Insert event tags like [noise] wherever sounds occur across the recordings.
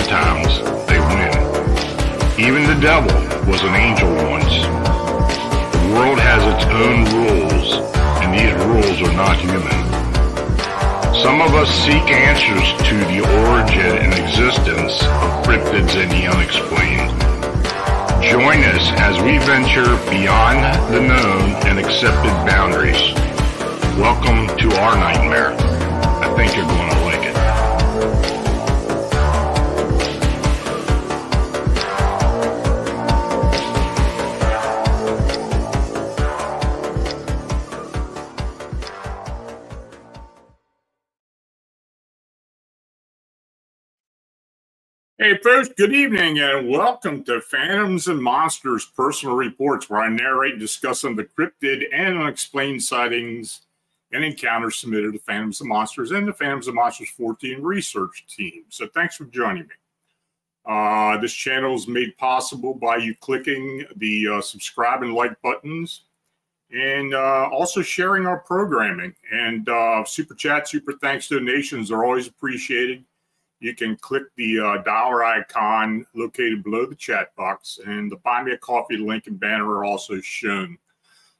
sometimes they win. Even the devil was an angel once. The world has its own rules, and these rules are not human. Some of us seek answers to the origin and existence of cryptids and the unexplained. Join us as we venture beyond the known and accepted boundaries. Welcome to our nightmare. I think you're going to Hey, folks, good evening and welcome to Phantoms and Monsters Personal Reports, where I narrate and discuss some of the cryptid and unexplained sightings and encounters submitted to Phantoms and Monsters and the Phantoms and Monsters Fortean research team. So, thanks for joining me. Uh, this channel is made possible by you clicking the uh, subscribe and like buttons and uh, also sharing our programming. And uh, super chat, super thanks donations are always appreciated you can click the uh, dollar icon located below the chat box, and the Buy Me a Coffee link and banner are also shown.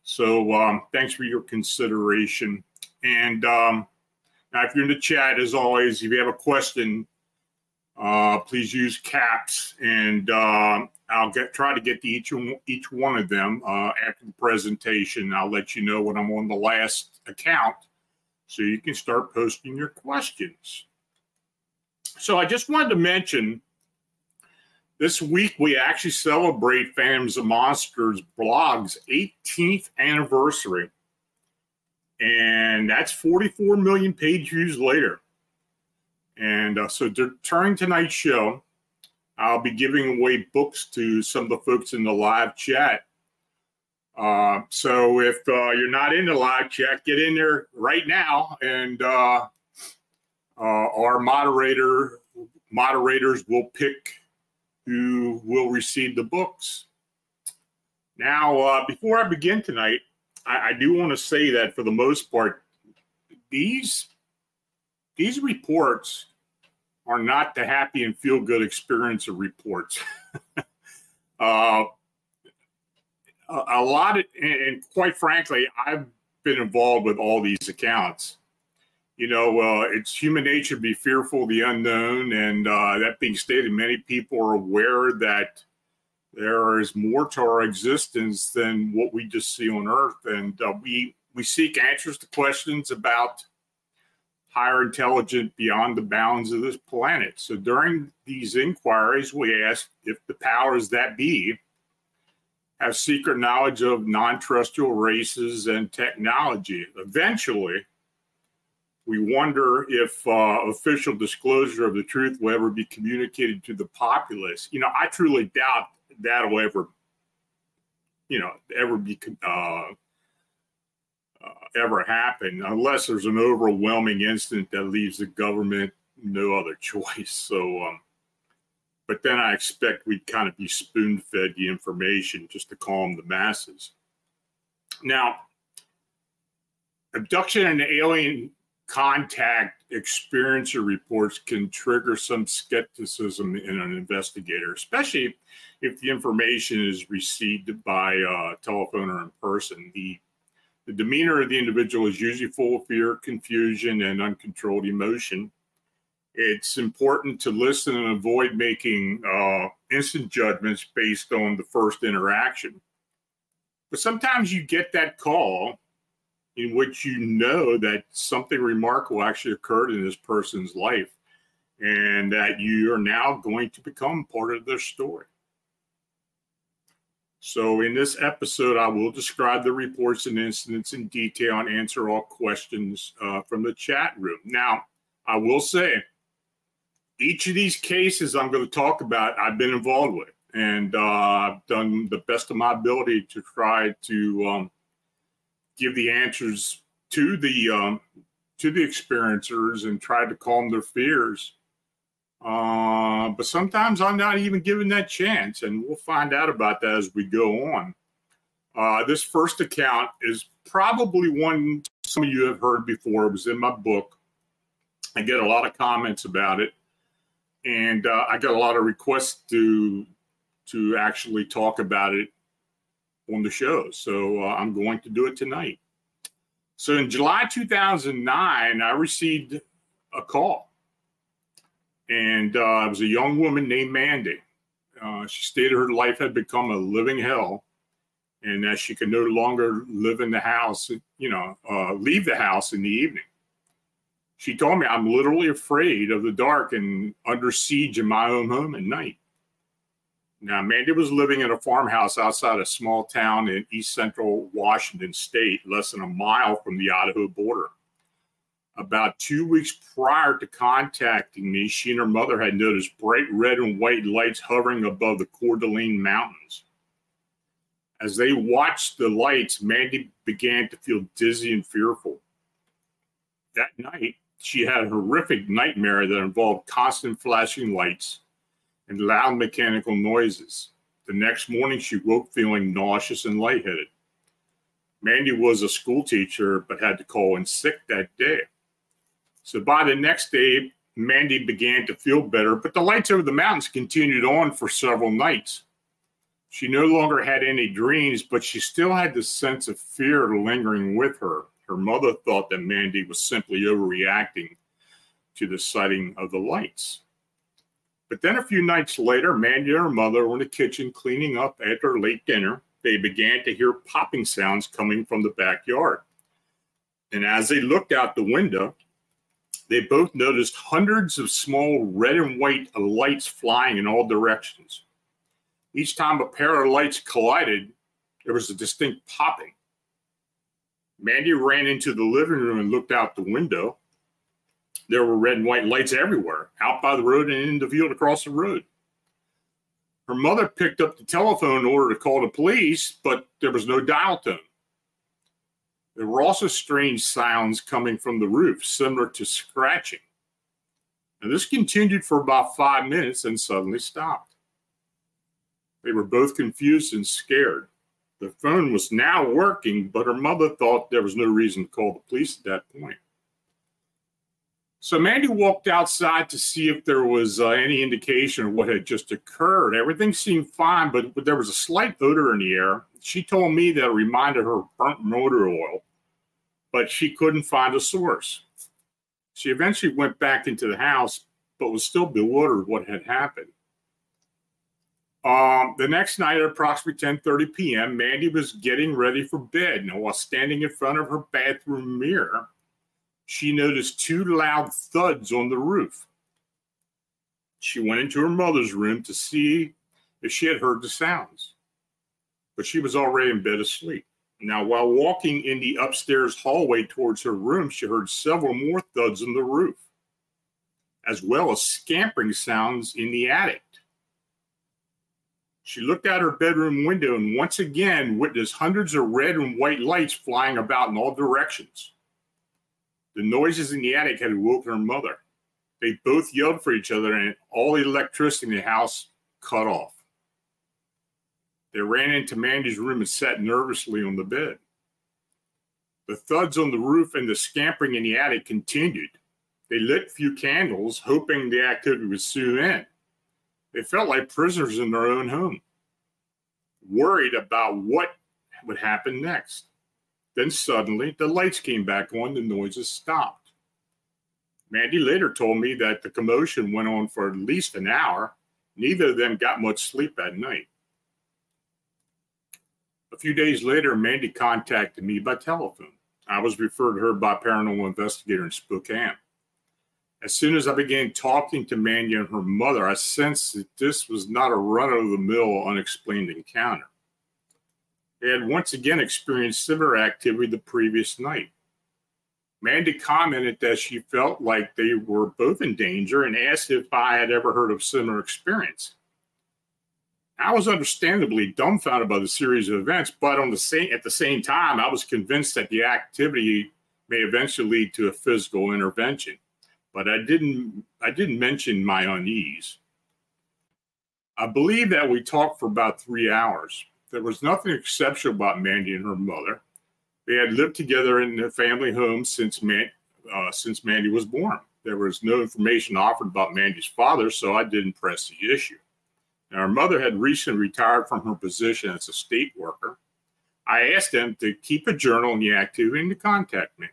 So um, thanks for your consideration. And um, now, if you're in the chat, as always, if you have a question, uh, please use caps, and uh, I'll get try to get to each each one of them uh, after the presentation. I'll let you know when I'm on the last account, so you can start posting your questions. So I just wanted to mention this week we actually celebrate Phantoms of Monsters blog's 18th anniversary. And that's 44 million page views later. And uh, so during tonight's show, I'll be giving away books to some of the folks in the live chat. Uh, so if uh, you're not in the live chat, get in there right now and uh, our moderator moderators will pick who will receive the books. Now, uh, before I begin tonight, I, I do want to say that for the most part, these these reports are not the happy and feel good experience of reports. [laughs] uh, a, a lot of, and quite frankly, I've been involved with all these accounts you know, uh, it's human nature to be fearful of the unknown. And uh, that being stated, many people are aware that there is more to our existence than what we just see on Earth. And uh, we, we seek answers to questions about higher intelligence beyond the bounds of this planet. So during these inquiries, we ask if the powers that be have secret knowledge of non terrestrial races and technology. Eventually, we wonder if uh, official disclosure of the truth will ever be communicated to the populace. You know, I truly doubt that'll ever, you know, ever be uh, uh, ever happen unless there's an overwhelming incident that leaves the government no other [laughs] choice. So, um, but then I expect we'd kind of be spoon fed the information just to calm the masses. Now, abduction and alien contact experiencer reports can trigger some skepticism in an investigator, especially if the information is received by uh, telephone or in person. The, the demeanor of the individual is usually full of fear, confusion, and uncontrolled emotion. It's important to listen and avoid making uh, instant judgments based on the first interaction. But sometimes you get that call in which you know that something remarkable actually occurred in this person's life and that you are now going to become part of their story. So, in this episode, I will describe the reports and incidents in detail and answer all questions uh, from the chat room. Now, I will say, each of these cases I'm going to talk about, I've been involved with, and uh, I've done the best of my ability to try to um, give the answers to the um, to the experiencers and try to calm their fears. Uh, but sometimes I'm not even given that chance, and we'll find out about that as we go on. Uh, this first account is probably one some of you have heard before. It was in my book. I get a lot of comments about it, and uh, I got a lot of requests to to actually talk about it on the show. So uh, I'm going to do it tonight. So in July 2009, I received a call, and uh, it was a young woman named Mandy. Uh, she stated her life had become a living hell, and that she could no longer live in the house, you know, uh, leave the house in the evening. She told me, I'm literally afraid of the dark and under siege in my own home at night. Now, Mandy was living in a farmhouse outside a small town in east central Washington state, less than a mile from the Idaho border. About two weeks prior to contacting me, she and her mother had noticed bright red and white lights hovering above the Coeur d'Alene Mountains. As they watched the lights, Mandy began to feel dizzy and fearful. That night, she had a horrific nightmare that involved constant flashing lights and loud mechanical noises. The next morning, she woke feeling nauseous and lightheaded. Mandy was a school teacher, but had to call in sick that day. So by the next day, Mandy began to feel better, but the lights over the mountains continued on for several nights. She no longer had any dreams, but she still had the sense of fear lingering with her. Her mother thought that Mandy was simply overreacting to the sighting of the lights. But then a few nights later, Mandy and her mother were in the kitchen cleaning up after late dinner. They began to hear popping sounds coming from the backyard. And as they looked out the window, they both noticed hundreds of small red and white lights flying in all directions. Each time a pair of lights collided, there was a distinct popping. Mandy ran into the living room and looked out the window there were red and white lights everywhere, out by the road and in the field across the road. Her mother picked up the telephone in order to call the police, but there was no dial tone. There were also strange sounds coming from the roof, similar to scratching. And this continued for about five minutes and suddenly stopped. They were both confused and scared. The phone was now working, but her mother thought there was no reason to call the police at that point. So Mandy walked outside to see if there was uh, any indication of what had just occurred. Everything seemed fine, but, but there was a slight odor in the air. She told me that it reminded her of burnt motor oil, but she couldn't find a source. She eventually went back into the house, but was still bewildered what had happened. Um, the next night at approximately 10:30 p.m., Mandy was getting ready for bed. Now, while standing in front of her bathroom mirror, she noticed two loud thuds on the roof. She went into her mother's room to see if she had heard the sounds, but she was already in bed asleep. Now, while walking in the upstairs hallway towards her room, she heard several more thuds on the roof, as well as scampering sounds in the attic. She looked out her bedroom window and once again witnessed hundreds of red and white lights flying about in all directions. The noises in the attic had woken her mother. They both yelled for each other, and all the electricity in the house cut off. They ran into Mandy's room and sat nervously on the bed. The thuds on the roof and the scampering in the attic continued. They lit a few candles, hoping the activity would soon end. They felt like prisoners in their own home, worried about what would happen next. Then suddenly the lights came back on, the noises stopped. Mandy later told me that the commotion went on for at least an hour. Neither of them got much sleep at night. A few days later, Mandy contacted me by telephone. I was referred to her by a paranormal investigator in Spokane. As soon as I began talking to Mandy and her mother, I sensed that this was not a run of the mill unexplained encounter had once again experienced similar activity the previous night. Mandy commented that she felt like they were both in danger and asked if I had ever heard of similar experience. I was understandably dumbfounded by the series of events, but on the same at the same time, I was convinced that the activity may eventually lead to a physical intervention. But I didn't I didn't mention my unease. I believe that we talked for about three hours. There was nothing exceptional about Mandy and her mother. They had lived together in the family home since Man, uh, since Mandy was born. There was no information offered about Mandy's father, so I didn't press the issue. Now, her mother had recently retired from her position as a state worker. I asked them to keep a journal in the activity and to contact me.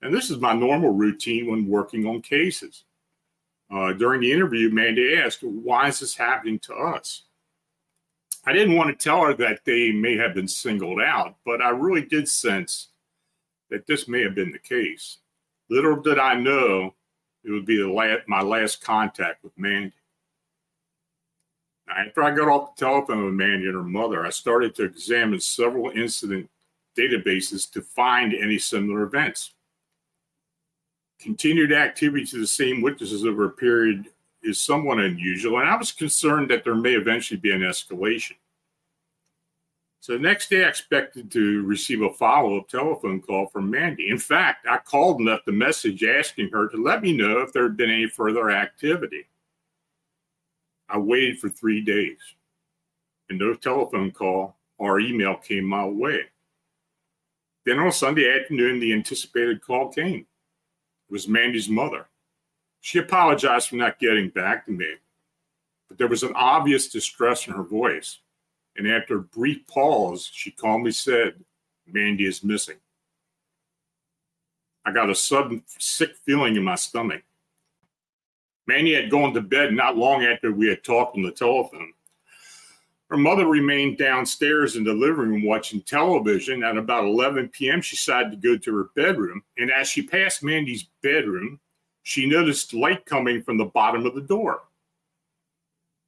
And this is my normal routine when working on cases. Uh, during the interview, Mandy asked, Why is this happening to us? I didn't want to tell her that they may have been singled out, but I really did sense that this may have been the case. Little did I know it would be my last contact with Mandy. After I got off the telephone with Mandy and her mother, I started to examine several incident databases to find any similar events. Continued activity to the same witnesses over a period is somewhat unusual, and I was concerned that there may eventually be an escalation. So the next day, I expected to receive a follow up telephone call from Mandy. In fact, I called and left a message asking her to let me know if there had been any further activity. I waited for three days, and no telephone call or email came my way. Then on Sunday afternoon, the anticipated call came. It was Mandy's mother. She apologized for not getting back to me, but there was an obvious distress in her voice. And after a brief pause, she calmly said, Mandy is missing. I got a sudden sick feeling in my stomach. Mandy had gone to bed not long after we had talked on the telephone. Her mother remained downstairs in the living room watching television. At about 11 p.m., she decided to go to her bedroom. And as she passed Mandy's bedroom, she noticed light coming from the bottom of the door.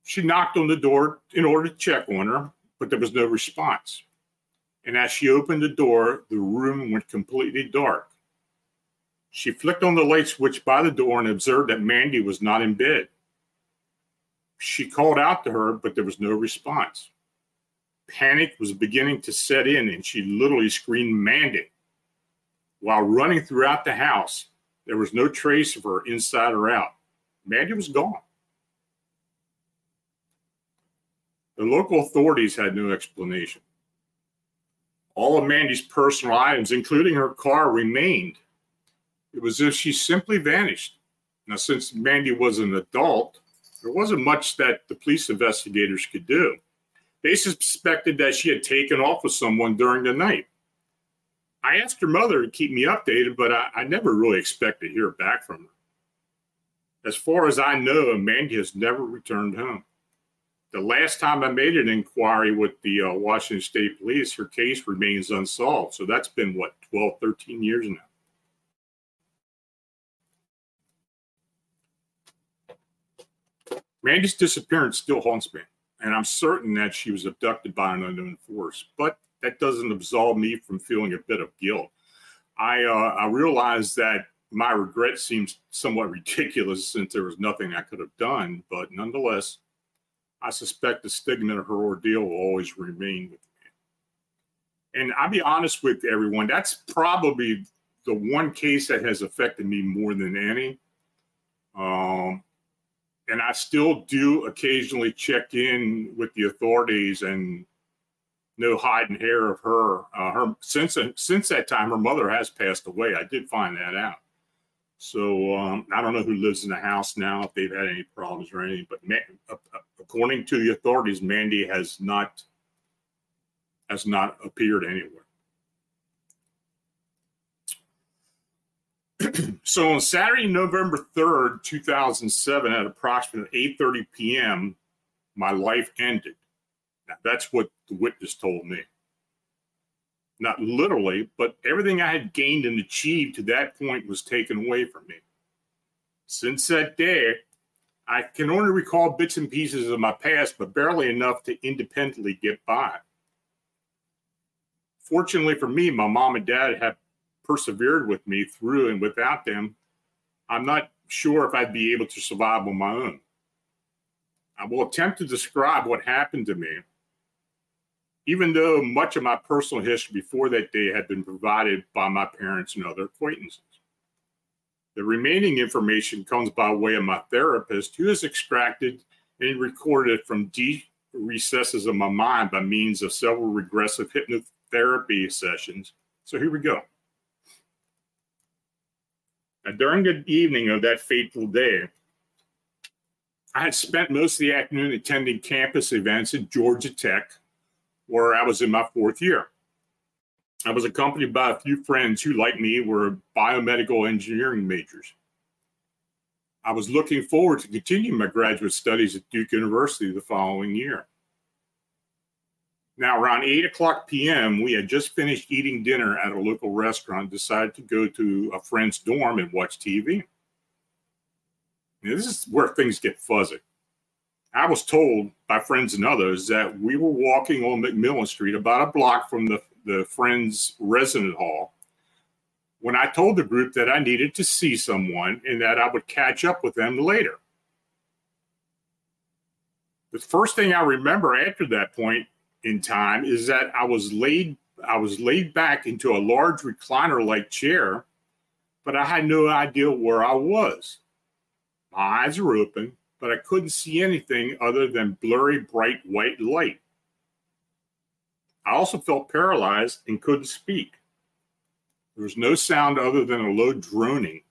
She knocked on the door in order to check on her, but there was no response. And as she opened the door, the room went completely dark. She flicked on the light switch by the door and observed that Mandy was not in bed. She called out to her, but there was no response. Panic was beginning to set in, and she literally screamed, Mandy. While running throughout the house, there was no trace of her inside or out. Mandy was gone. The local authorities had no explanation. All of Mandy's personal items, including her car, remained. It was as if she simply vanished. Now, since Mandy was an adult, there wasn't much that the police investigators could do. They suspected that she had taken off with someone during the night. I asked her mother to keep me updated, but I, I never really expected to hear back from her. As far as I know, Amanda has never returned home. The last time I made an inquiry with the uh, Washington State Police, her case remains unsolved. So that's been, what, 12, 13 years now. Mandy's disappearance still haunts me, and I'm certain that she was abducted by an unknown force. But that doesn't absolve me from feeling a bit of guilt. I uh, I realize that my regret seems somewhat ridiculous since there was nothing I could have done, but nonetheless, I suspect the stigma of her ordeal will always remain with me. And I'll be honest with everyone, that's probably the one case that has affected me more than any. Um, and I still do occasionally check in with the authorities and no hide and hair of her. Uh, her since since that time, her mother has passed away. I did find that out. So um, I don't know who lives in the house now, if they've had any problems or anything. But uh, uh, according to the authorities, Mandy has not has not appeared anywhere. [clears throat] so on Saturday, November 3rd, 2007, at approximately 8:30 p.m., my life ended. That's what the witness told me. Not literally, but everything I had gained and achieved to that point was taken away from me. Since that day, I can only recall bits and pieces of my past, but barely enough to independently get by. Fortunately for me, my mom and dad have persevered with me through, and without them, I'm not sure if I'd be able to survive on my own. I will attempt to describe what happened to me even though much of my personal history before that day had been provided by my parents and other acquaintances. The remaining information comes by way of my therapist, who has extracted and recorded it from deep recesses of my mind by means of several regressive hypnotherapy sessions So here we go. Now, during the evening of that fateful day, I had spent most of the afternoon attending campus events at Georgia Tech, where I was in my fourth year. I was accompanied by a few friends who, like me, were biomedical engineering majors. I was looking forward to continuing my graduate studies at Duke University the following year. Now, around 8 o'clock p.m., we had just finished eating dinner at a local restaurant, decided to go to a friend's dorm and watch TV. Now, this is where things get fuzzy. I was told by friends and others that we were walking on McMillan Street, about a block from the, the friend's resident hall, when I told the group that I needed to see someone and that I would catch up with them later. The first thing I remember after that point in time is that I was laid I was laid back into a large recliner like chair, but I had no idea where I was. My eyes were open, but I couldn't see anything other than blurry bright white light. I also felt paralyzed and couldn't speak. There was no sound other than a low droning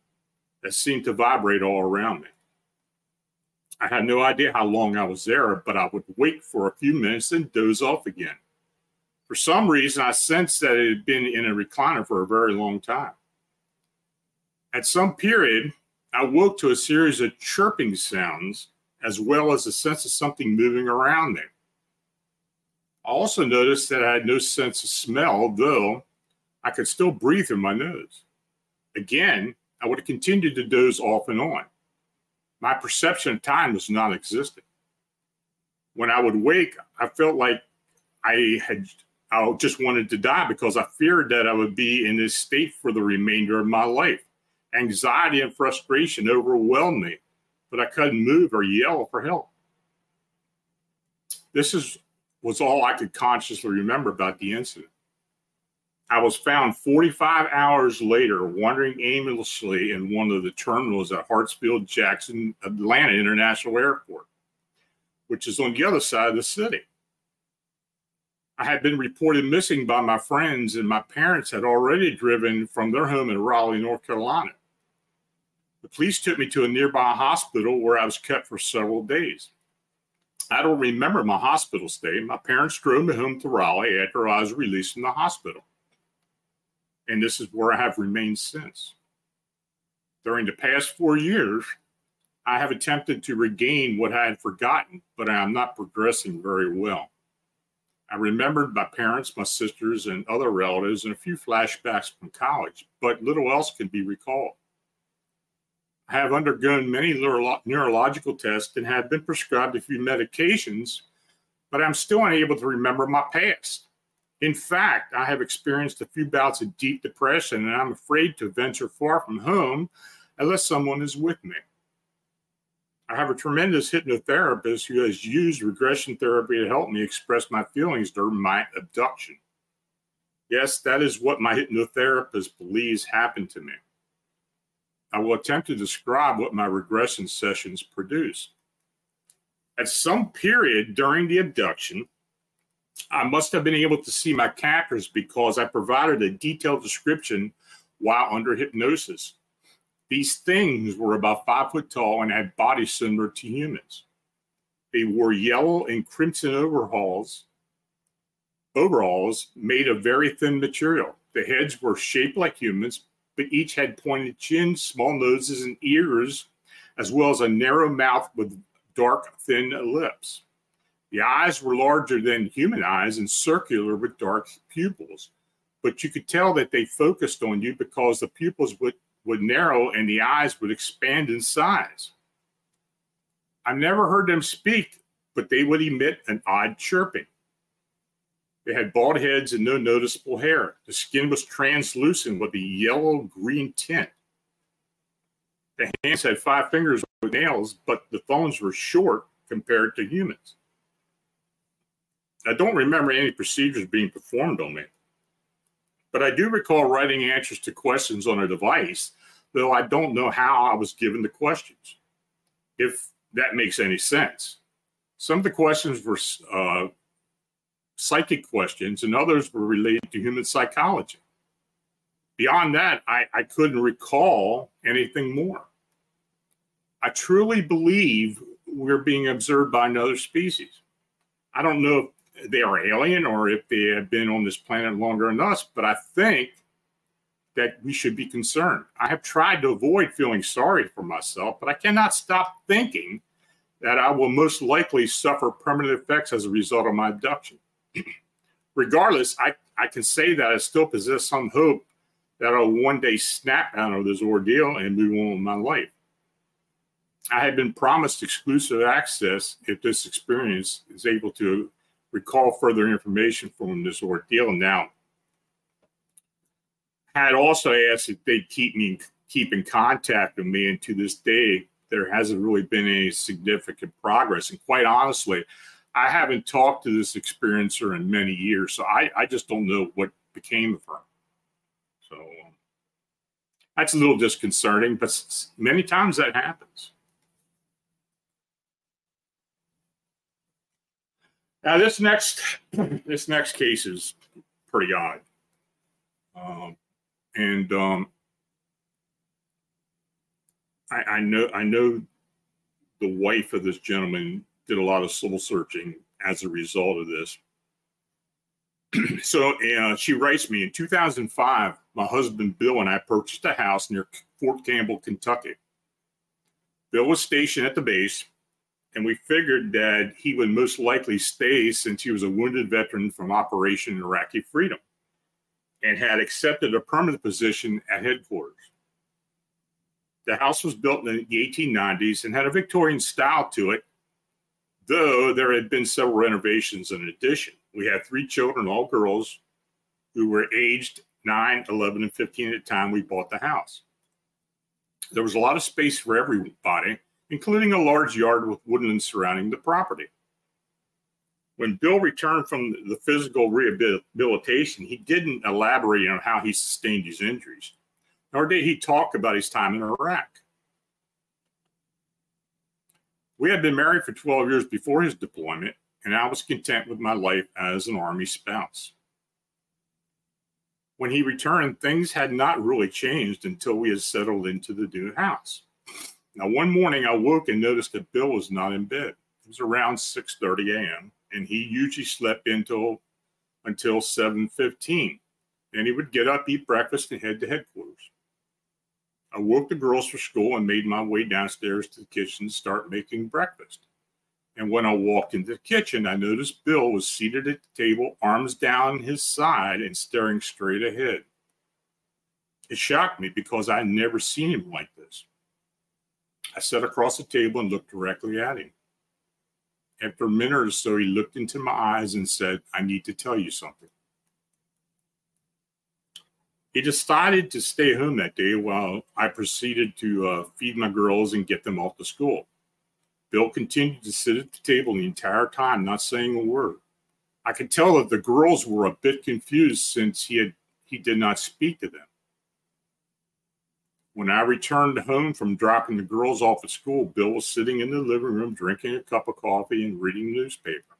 that seemed to vibrate all around me. I had no idea how long I was there, but I would wait for a few minutes and doze off again. For some reason, I sensed that it had been in a recliner for a very long time. At some period, I woke to a series of chirping sounds as well as a sense of something moving around me. I also noticed that I had no sense of smell, though I could still breathe in my nose. Again, I would have continued to doze off and on my perception of time was non existent. When I would wake, I felt like I had I just wanted to die because I feared that I would be in this state for the remainder of my life. Anxiety and frustration overwhelmed me, but I couldn't move or yell for help. This is was all I could consciously remember about the incident. I was found 45 hours later wandering aimlessly in one of the terminals at Hartsfield Jackson Atlanta International Airport, which is on the other side of the city. I had been reported missing by my friends, and my parents had already driven from their home in Raleigh, North Carolina. The police took me to a nearby hospital where I was kept for several days. I don't remember my hospital stay. My parents drove me home to Raleigh after I was released from the hospital and this is where I have remained since. During the past four years, I have attempted to regain what I had forgotten, but I am not progressing very well. I remembered my parents, my sisters, and other relatives, and a few flashbacks from college, but little else can be recalled. I have undergone many neuro- neurological tests and have been prescribed a few medications, but I'm still unable to remember my past. In fact, I have experienced a few bouts of deep depression, and I'm afraid to venture far from home unless someone is with me. I have a tremendous hypnotherapist who has used regression therapy to help me express my feelings during my abduction. Yes, that is what my hypnotherapist believes happened to me. I will attempt to describe what my regression sessions produce. At some period during the abduction, I must have been able to see my captors because I provided a detailed description while under hypnosis. These things were about five foot tall and had bodies similar to humans. They wore yellow and crimson overalls, overalls made of very thin material. The heads were shaped like humans, but each had pointed chins, small noses, and ears, as well as a narrow mouth with dark, thin lips. The eyes were larger than human eyes and circular with dark pupils, but you could tell that they focused on you because the pupils would, would narrow and the eyes would expand in size. I never heard them speak, but they would emit an odd chirping. They had bald heads and no noticeable hair. The skin was translucent with a yellow green tint. The hands had five fingers with nails, but the thumbs were short compared to humans. I don't remember any procedures being performed on me, but I do recall writing answers to questions on a device, though I don't know how I was given the questions, if that makes any sense. Some of the questions were uh, psychic questions, and others were related to human psychology. beyond that, I, I couldn't recall anything more. I truly believe we're being observed by another species. I don't know if they are alien or if they have been on this planet longer than us, but I think that we should be concerned. I have tried to avoid feeling sorry for myself, but I cannot stop thinking that I will most likely suffer permanent effects as a result of my abduction. [clears throat] Regardless, I, I can say that I still possess some hope that I'll one day snap out of this ordeal and move on with my life. I had been promised exclusive access if this experience is able to recall further information from this ordeal. Now, I had also asked if they'd keep me keep in contact with me, and to this day, there hasn't really been any significant progress. And quite honestly, I haven't talked to this experiencer in many years, so I, I just don't know what became of her. So um, that's a little disconcerting, but many times that happens. Now this next [clears throat] this next case is pretty odd, um, and um, I, I know I know the wife of this gentleman did a lot of soul searching as a result of this. [clears throat] so uh, she writes me in 2005, my husband Bill and I purchased a house near Fort Campbell, Kentucky. Bill was stationed at the base, and we figured that he would most likely stay since he was a wounded veteran from Operation Iraqi Freedom and had accepted a permanent position at headquarters. The house was built in the 1890s and had a Victorian style to it, though there had been several renovations in addition. We had three children, all girls, who were aged 9, 11, and 15 at the time we bought the house. There was a lot of space for everybody, including a large yard with woodland surrounding the property. When Bill returned from the physical rehabilitation, he didn't elaborate on how he sustained his injuries nor did he talk about his time in Iraq. We had been married for 12 years before his deployment, and I was content with my life as an Army spouse. When he returned, things had not really changed until we had settled into the new house. Now, one morning I woke and noticed that Bill was not in bed. It was around 6:30 a.m., and he usually slept until until 7:15. And he would get up, eat breakfast, and head to headquarters. I woke the girls for school and made my way downstairs to the kitchen to start making breakfast. And when I walked into the kitchen, I noticed Bill was seated at the table, arms down his side and staring straight ahead. It shocked me because I had never seen him like this. I sat across the table and looked directly at him. After a minute or so, he looked into my eyes and said, I need to tell you something. He decided to stay home that day while I proceeded to uh, feed my girls and get them off to school. Bill continued to sit at the table the entire time, not saying a word. I could tell that the girls were a bit confused since he had he did not speak to them. When I returned home from dropping the girls off at school, Bill was sitting in the living room drinking a cup of coffee and reading the newspaper.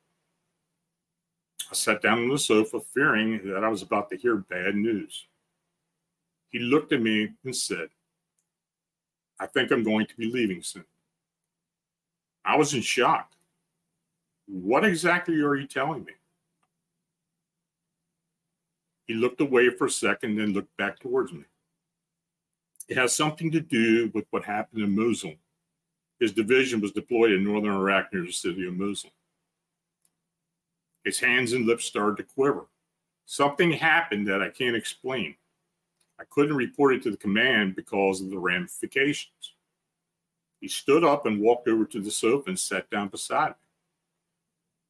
I sat down on the sofa, fearing that I was about to hear bad news. He looked at me and said, I think I'm going to be leaving soon. I was in shock. What exactly are you telling me? He looked away for a second, then looked back towards me. It has something to do with what happened in Mosul. His division was deployed in northern Iraq near the city of Mosul. His hands and lips started to quiver. Something happened that I can't explain. I couldn't report it to the command because of the ramifications. He stood up and walked over to the sofa and sat down beside me.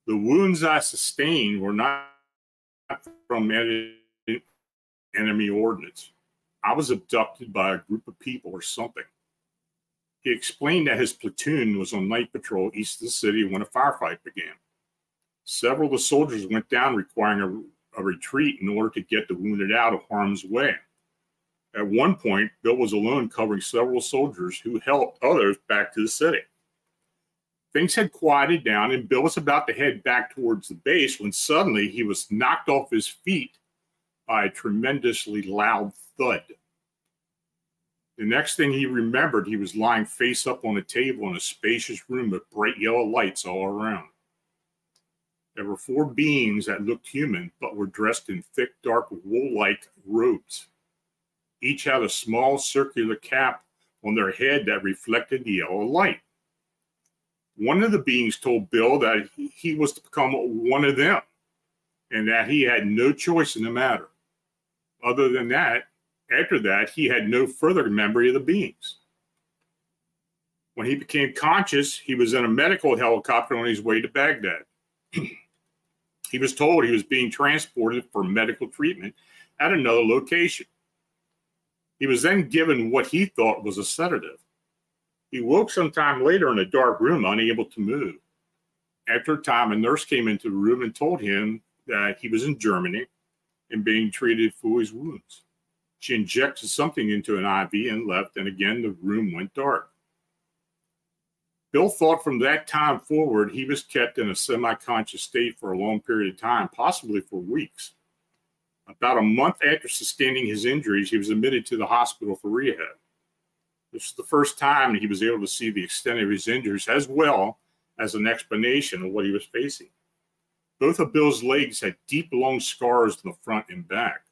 The wounds I sustained were not from enemy ordnance. I was abducted by a group of people or something. He explained that his platoon was on night patrol east of the city when a firefight began. Several of the soldiers went down, requiring a, a retreat in order to get the wounded out of harm's way. At one point, Bill was alone covering several soldiers who helped others back to the city. Things had quieted down, and Bill was about to head back towards the base when suddenly he was knocked off his feet by a tremendously loud thud. The next thing he remembered, he was lying face up on a table in a spacious room with bright yellow lights all around. There were four beings that looked human but were dressed in thick, dark, wool like robes. Each had a small circular cap on their head that reflected the yellow light. One of the beings told Bill that he was to become one of them and that he had no choice in the matter. Other than that, after that, he had no further memory of the beings. When he became conscious, he was in a medical helicopter on his way to Baghdad. [clears throat] he was told he was being transported for medical treatment at another location. He was then given what he thought was a sedative. He woke sometime later in a dark room, unable to move. After a time, a nurse came into the room and told him that he was in Germany and being treated for his wounds. She injected something into an IV and left, and again the room went dark. Bill thought from that time forward he was kept in a semi conscious state for a long period of time, possibly for weeks. About a month after sustaining his injuries, he was admitted to the hospital for rehab. This was the first time he was able to see the extent of his injuries as well as an explanation of what he was facing. Both of Bill's legs had deep, long scars in the front and back.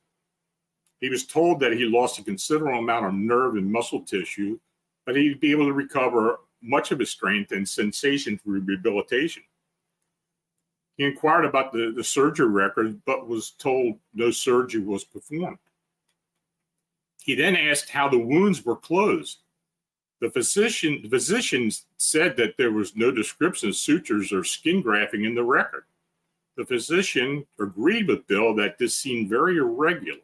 He was told that he lost a considerable amount of nerve and muscle tissue, but he'd be able to recover much of his strength and sensation through rehabilitation. He inquired about the, the surgery record, but was told no surgery was performed. He then asked how the wounds were closed. The physician, the said that there was no description of sutures or skin grafting in the record. The physician agreed with Bill that this seemed very irregular.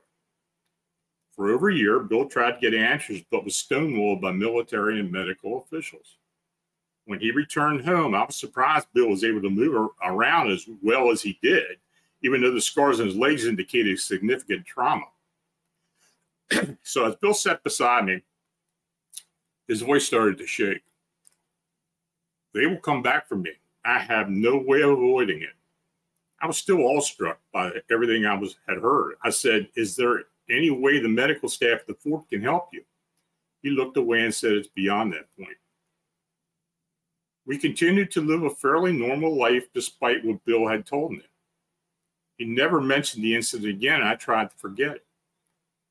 For over a year, Bill tried to get answers, but was stonewalled by military and medical officials. When he returned home, I was surprised Bill was able to move around as well as he did, even though the scars on his legs indicated significant trauma. [clears throat] so as Bill sat beside me, his voice started to shake. They will come back for me. I have no way of avoiding it. I was still awestruck by everything I was had heard. I said, "Is there any way the medical staff at the fort can help you?" He looked away and said, "It's beyond that point." We continued to live a fairly normal life despite what Bill had told me. He never mentioned the incident again. I tried to forget it.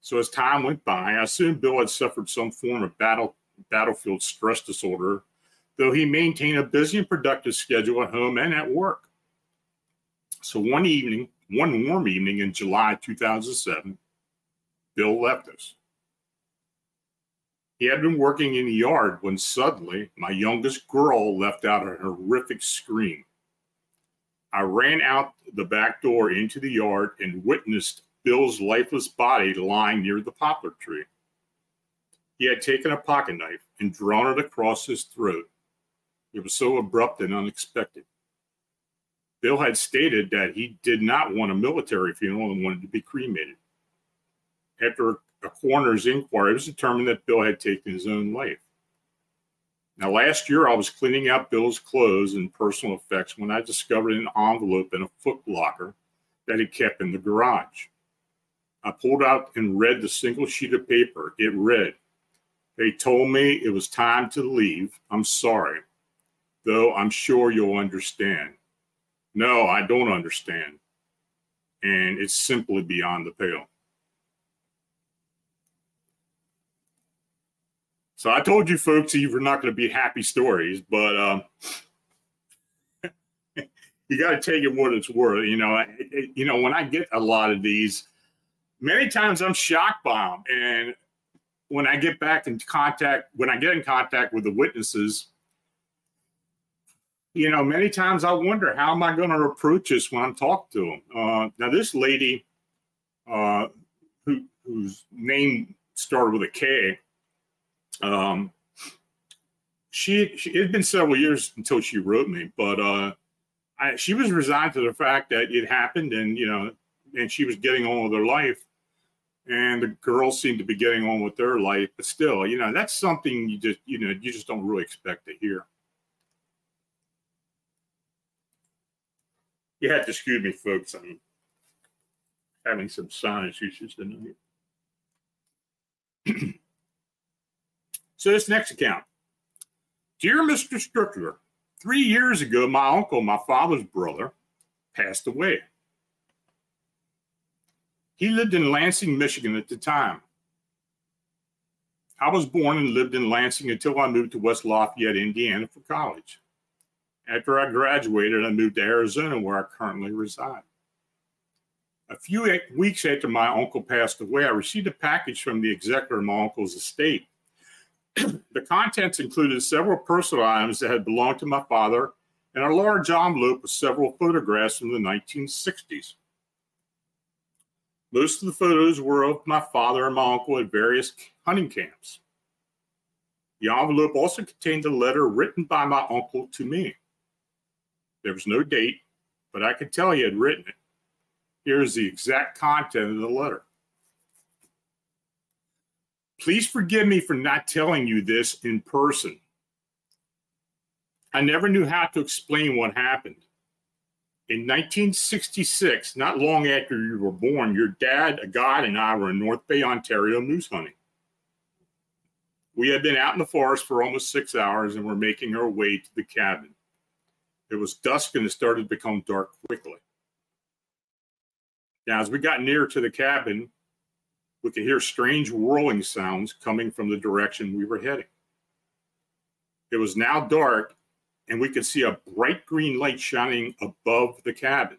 So as time went by, I assumed Bill had suffered some form of battle battlefield stress disorder, though he maintained a busy and productive schedule at home and at work. So one evening, one warm evening in July 2007, Bill left us. He had been working in the yard when suddenly my youngest girl left out a horrific scream. I ran out the back door into the yard and witnessed Bill's lifeless body lying near the poplar tree. He had taken a pocket knife and drawn it across his throat. It was so abrupt and unexpected. Bill had stated that he did not want a military funeral and wanted to be cremated. After a coroner's inquiry, it was determined that Bill had taken his own life. Now, last year, I was cleaning out Bill's clothes and personal effects when I discovered an envelope in a foot locker that he kept in the garage. I pulled out and read the single sheet of paper. It read, They told me it was time to leave. I'm sorry, though I'm sure you'll understand. No, I don't understand. And it's simply beyond the pale. So I told you folks these were not going to be happy stories, but um, [laughs] you got to take it what it's worth. You know, it, you know when I get a lot of these, many times I'm shocked by them, and when I get back in contact, when I get in contact with the witnesses, you know, many times I wonder how am I going to approach this when I'm talking to them. Uh, now, this lady, uh, who whose name started with a K, um, she, she it had been several years until she wrote me, but uh, I, she was resigned to the fact that it happened, and you know, and she was getting on with her life, and the girls seemed to be getting on with their life, but still, you know, that's something you just you know you just don't really expect to hear. You had to excuse me, folks. I'm having some sinus issues tonight. So this next account. Dear Mr. Strickler, three years ago, my uncle, my father's brother, passed away. He lived in Lansing, Michigan at the time. I was born and lived in Lansing until I moved to West Lafayette, Indiana for college. After I graduated, I moved to Arizona, where I currently reside. A few weeks after my uncle passed away, I received a package from the executor of my uncle's estate. [clears throat] the contents included several personal items that had belonged to my father and a large envelope with several photographs from the 1960s. Most of the photos were of my father and my uncle at various hunting camps. The envelope also contained a letter written by my uncle to me. There was no date, but I could tell he had written it. Here is the exact content of the letter. Please forgive me for not telling you this in person. I never knew how to explain what happened. In 1966, not long after you were born, your dad, a God, and I were in North Bay, Ontario, moose hunting. We had been out in the forest for almost six hours and were making our way to the cabin. It was dusk and it started to become dark quickly. Now, as we got near to the cabin, we could hear strange whirling sounds coming from the direction we were heading. It was now dark and we could see a bright green light shining above the cabin.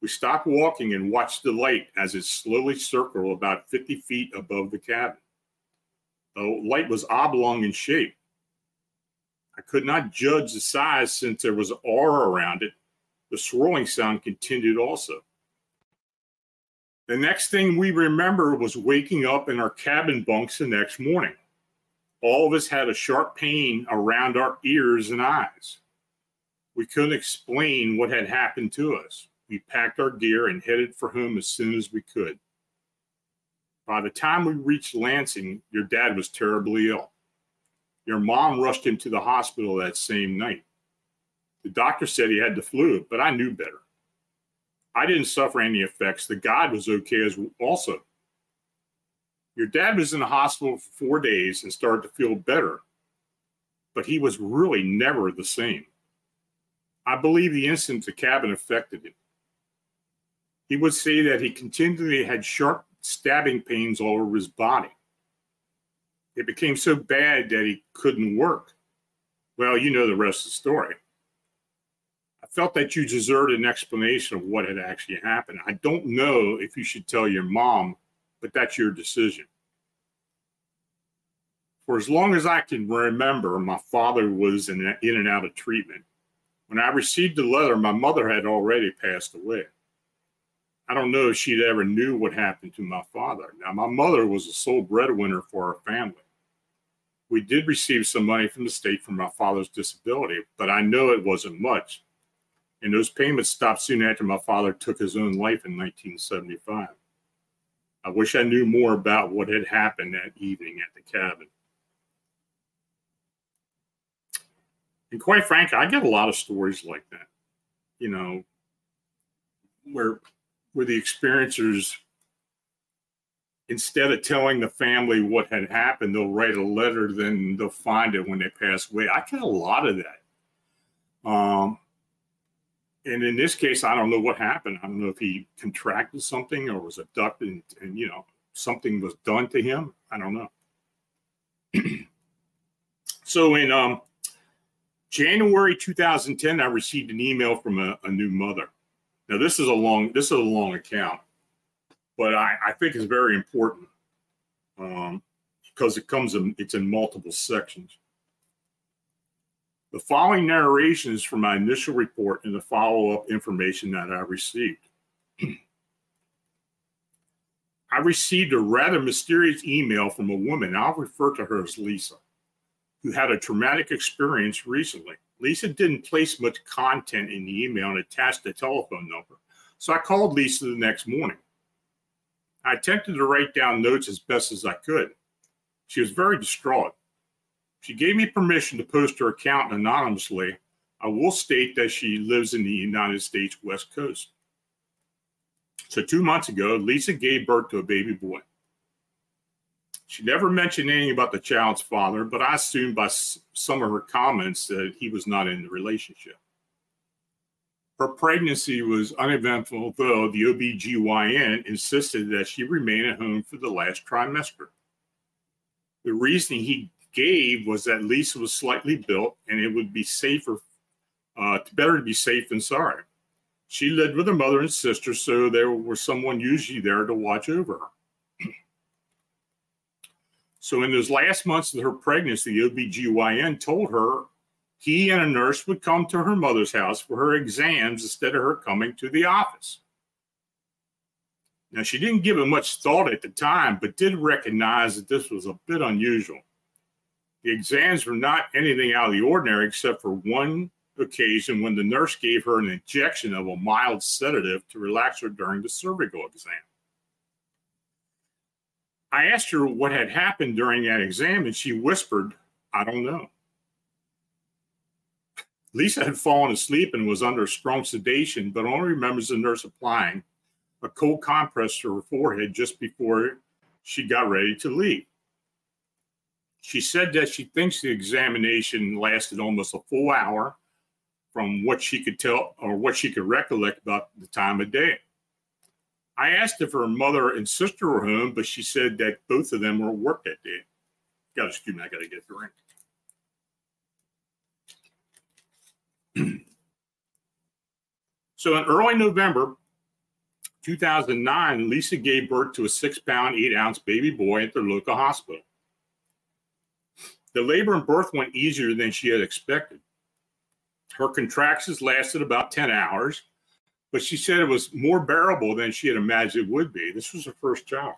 We stopped walking and watched the light as it slowly circled about 50 feet above the cabin. The light was oblong in shape. I could not judge the size since there was aura around it. The swirling sound continued also. The next thing we remember was waking up in our cabin bunks the next morning all of us had a sharp pain around our ears and eyes. We couldn't explain what had happened to us. We packed our gear and headed for home as soon as we could. By the time we reached Lansing, your dad was terribly ill. Your mom rushed him to the hospital that same night. The doctor said he had the flu, but I knew better. I didn't suffer any effects. The God was okay as also. Your dad was in the hospital for four days and started to feel better, but he was really never the same. I believe the incident the cabin affected him. He would say that he continually had sharp stabbing pains all over his body. It became so bad that he couldn't work. Well, you know the rest of the story. Felt that you deserved an explanation of what had actually happened. I don't know if you should tell your mom but that's your decision. For as long as I can remember, my father was in, in and out of treatment. When I received the letter, my mother had already passed away. I don't know if she'd ever knew what happened to my father. Now, my mother was the sole breadwinner for our family. We did receive some money from the state for my father's disability, but I know it wasn't much. And those payments stopped soon after my father took his own life in 1975. I wish I knew more about what had happened that evening at the cabin. And quite frankly, I get a lot of stories like that, you know, where where the experiencers instead of telling the family what had happened, they'll write a letter, then they'll find it when they pass away. I get a lot of that. Um, and in this case, I don't know what happened. I don't know if he contracted something or was abducted and, and you know, something was done to him. I don't know. [clears throat] so in um, January 2010, I received an email from a, a, new mother. Now this is a long this is a long account, but I, I think it's very important um, because it comes in it's in multiple sections. The following narration is from my initial report and the follow up information that I received. [clears throat] I received a rather mysterious email from a woman, I'll refer to her as Lisa, who had a traumatic experience recently. Lisa didn't place much content in the email and attached a telephone number. So I called Lisa the next morning. I attempted to write down notes as best as I could. She was very distraught. She gave me permission to post her account anonymously. I will state that she lives in the United States West Coast. So, two months ago, Lisa gave birth to a baby boy. She never mentioned anything about the child's father, but I assumed by some of her comments that he was not in the relationship. Her pregnancy was uneventful, though the OBGYN insisted that she remain at home for the last trimester. The reasoning he gave was that Lisa was slightly built and it would be safer, uh, better to be safe than sorry. She lived with her mother and sister, so there was someone usually there to watch over her. [clears throat] so, in those last months of her pregnancy, the OBGYN told her he and a nurse would come to her mother's house for her exams instead of her coming to the office. Now, she didn't give it much thought at the time, but did recognize that this was a bit unusual. The exams were not anything out of the ordinary except for one occasion when the nurse gave her an injection of a mild sedative to relax her during the cervical exam. I asked her what had happened during that exam, and she whispered, I don't know. Lisa had fallen asleep and was under strong sedation, but only remembers the nurse applying a cold compress to her forehead just before she got ready to leave. She said that she thinks the examination lasted almost a full hour from what she could tell or what she could recollect about the time of day. I asked if her mother and sister were home, but she said that both of them were at work that day. Got to excuse me, I got to get a drink. [clears throat] so in early November 2009, Lisa gave birth to a six pound, eight ounce baby boy at the local hospital. The labor and birth went easier than she had expected. Her contractions lasted about 10 hours, but she said it was more bearable than she had imagined it would be. This was her first child.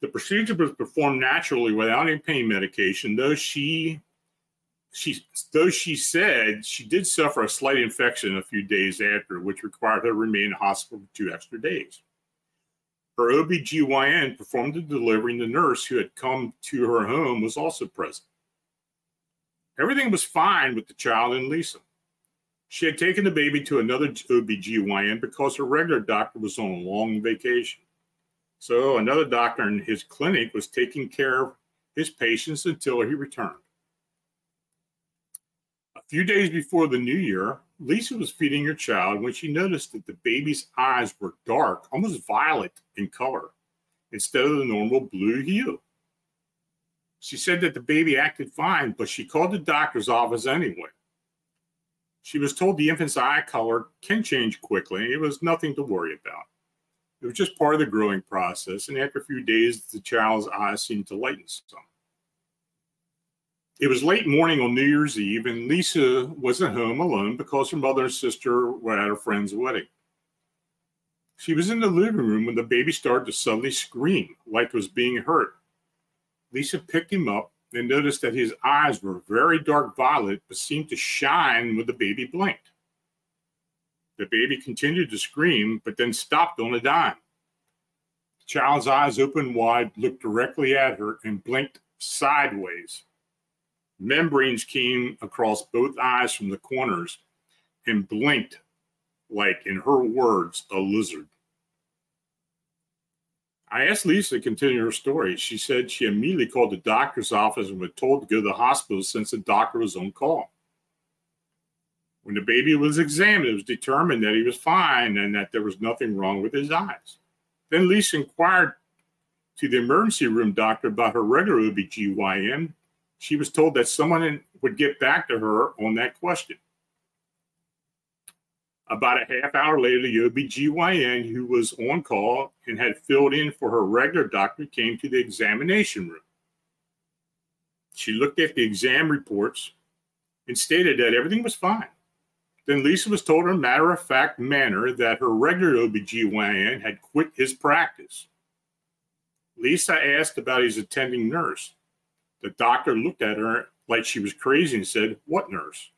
The procedure was performed naturally without any pain medication, though she she though she said she did suffer a slight infection a few days after, which required her to remain in hospital for two extra days. Her OBGYN performed the delivery, and the nurse who had come to her home was also present. Everything was fine with the child and Lisa. She had taken the baby to another OBGYN because her regular doctor was on a long vacation. So another doctor in his clinic was taking care of his patients until he returned A few days before the new year, Lisa was feeding her child when she noticed that the baby's eyes were dark, almost violet in color, instead of the normal blue hue. She said that the baby acted fine, but she called the doctor's office anyway. She was told the infant's eye color can change quickly. It was nothing to worry about. It was just part of the growing process, and after a few days, the child's eyes seemed to lighten some. It was late morning on New Year's Eve, and Lisa was at home alone because her mother and sister were at a friend's wedding. She was in the living room when the baby started to suddenly scream like it was being hurt. Lisa picked him up and noticed that his eyes were very dark violet but seemed to shine when the baby blinked. The baby continued to scream but then stopped on a dime. The child's eyes opened wide, looked directly at her, and blinked sideways. Membranes came across both eyes from the corners and blinked like, in her words, a lizard. I asked Lisa to continue her story. She said she immediately called the doctor's office and was told to go to the hospital since the doctor was on call. When the baby was examined, it was determined that he was fine and that there was nothing wrong with his eyes. Then Lisa inquired to the emergency room doctor about her regular OBGYN she was told that someone would get back to her on that question. About a half hour later, the OBGYN who was on call and had filled in for her regular doctor came to the examination room. She looked at the exam reports and stated that everything was fine. Then Lisa was told in a matter of fact manner that her regular OBGYN had quit his practice. Lisa asked about his attending nurse. The doctor looked at her like she was crazy and said, What nurse?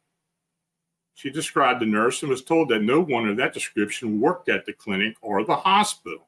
She described the nurse and was told that no one of that description worked at the clinic or the hospital.